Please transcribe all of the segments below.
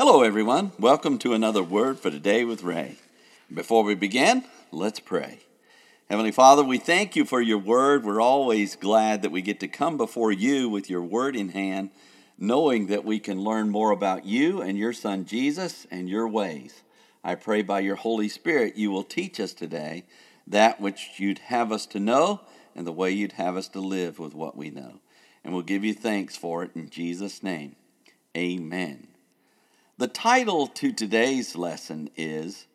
Hello, everyone. Welcome to another Word for Today with Ray. Before we begin, let's pray. Heavenly Father, we thank you for your Word. We're always glad that we get to come before you with your Word in hand, knowing that we can learn more about you and your Son Jesus and your ways. I pray by your Holy Spirit you will teach us today that which you'd have us to know and the way you'd have us to live with what we know. And we'll give you thanks for it in Jesus' name. Amen. The title to today's lesson is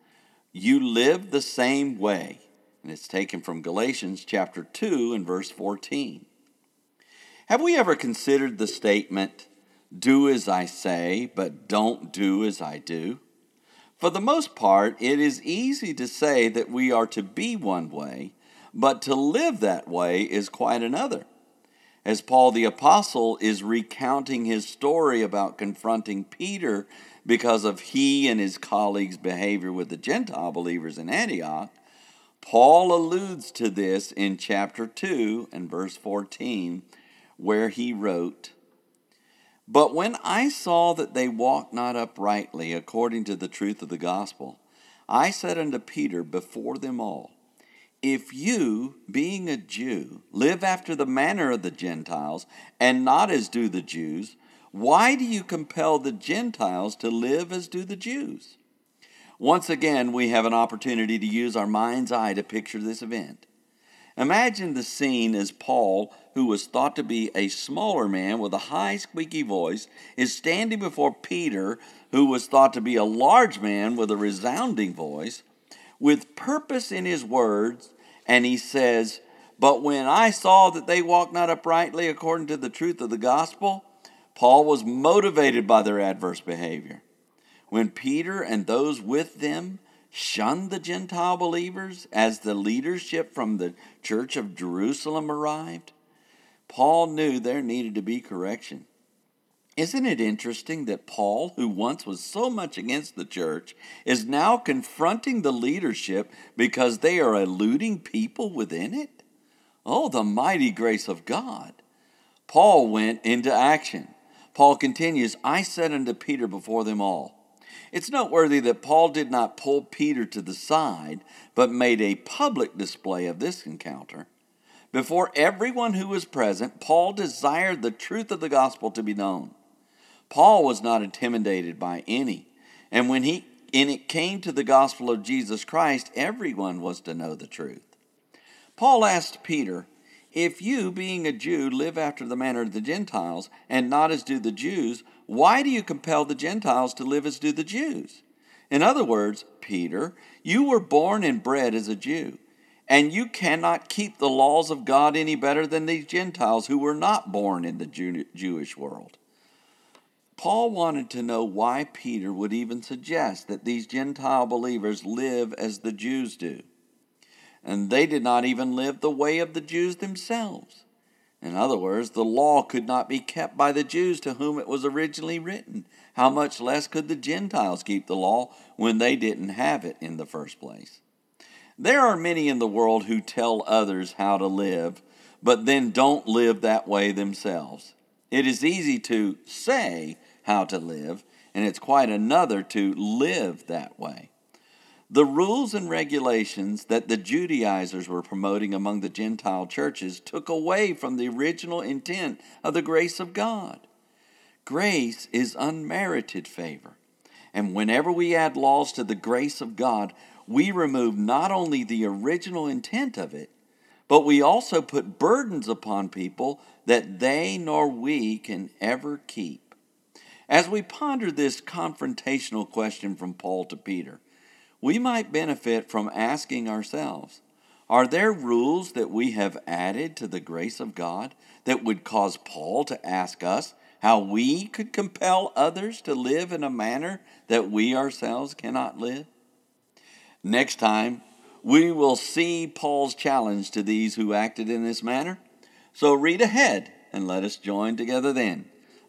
You Live the Same Way, and it's taken from Galatians chapter 2 and verse 14. Have we ever considered the statement, Do as I say, but don't do as I do? For the most part, it is easy to say that we are to be one way, but to live that way is quite another. As Paul the Apostle is recounting his story about confronting Peter because of he and his colleagues' behavior with the Gentile believers in Antioch, Paul alludes to this in chapter 2 and verse 14, where he wrote, But when I saw that they walked not uprightly according to the truth of the gospel, I said unto Peter before them all, if you, being a Jew, live after the manner of the Gentiles, and not as do the Jews, why do you compel the Gentiles to live as do the Jews? Once again, we have an opportunity to use our mind's eye to picture this event. Imagine the scene as Paul, who was thought to be a smaller man with a high, squeaky voice, is standing before Peter, who was thought to be a large man with a resounding voice, with purpose in his words and he says, But when I saw that they walked not uprightly according to the truth of the gospel, Paul was motivated by their adverse behavior. When Peter and those with them shunned the Gentile believers as the leadership from the church of Jerusalem arrived, Paul knew there needed to be correction. Isn't it interesting that Paul, who once was so much against the church, is now confronting the leadership because they are eluding people within it? Oh, the mighty grace of God. Paul went into action. Paul continues, I said unto Peter before them all. It's noteworthy that Paul did not pull Peter to the side, but made a public display of this encounter. Before everyone who was present, Paul desired the truth of the gospel to be known. Paul was not intimidated by any. And when he and it came to the gospel of Jesus Christ, everyone was to know the truth. Paul asked Peter, If you, being a Jew, live after the manner of the Gentiles, and not as do the Jews, why do you compel the Gentiles to live as do the Jews? In other words, Peter, you were born and bred as a Jew, and you cannot keep the laws of God any better than these Gentiles who were not born in the Jew- Jewish world. Paul wanted to know why Peter would even suggest that these Gentile believers live as the Jews do. And they did not even live the way of the Jews themselves. In other words, the law could not be kept by the Jews to whom it was originally written. How much less could the Gentiles keep the law when they didn't have it in the first place? There are many in the world who tell others how to live, but then don't live that way themselves. It is easy to say how to live, and it's quite another to live that way. The rules and regulations that the Judaizers were promoting among the Gentile churches took away from the original intent of the grace of God. Grace is unmerited favor. And whenever we add laws to the grace of God, we remove not only the original intent of it, but we also put burdens upon people that they nor we can ever keep. As we ponder this confrontational question from Paul to Peter, we might benefit from asking ourselves Are there rules that we have added to the grace of God that would cause Paul to ask us how we could compel others to live in a manner that we ourselves cannot live? Next time, we will see Paul's challenge to these who acted in this manner. So read ahead and let us join together then.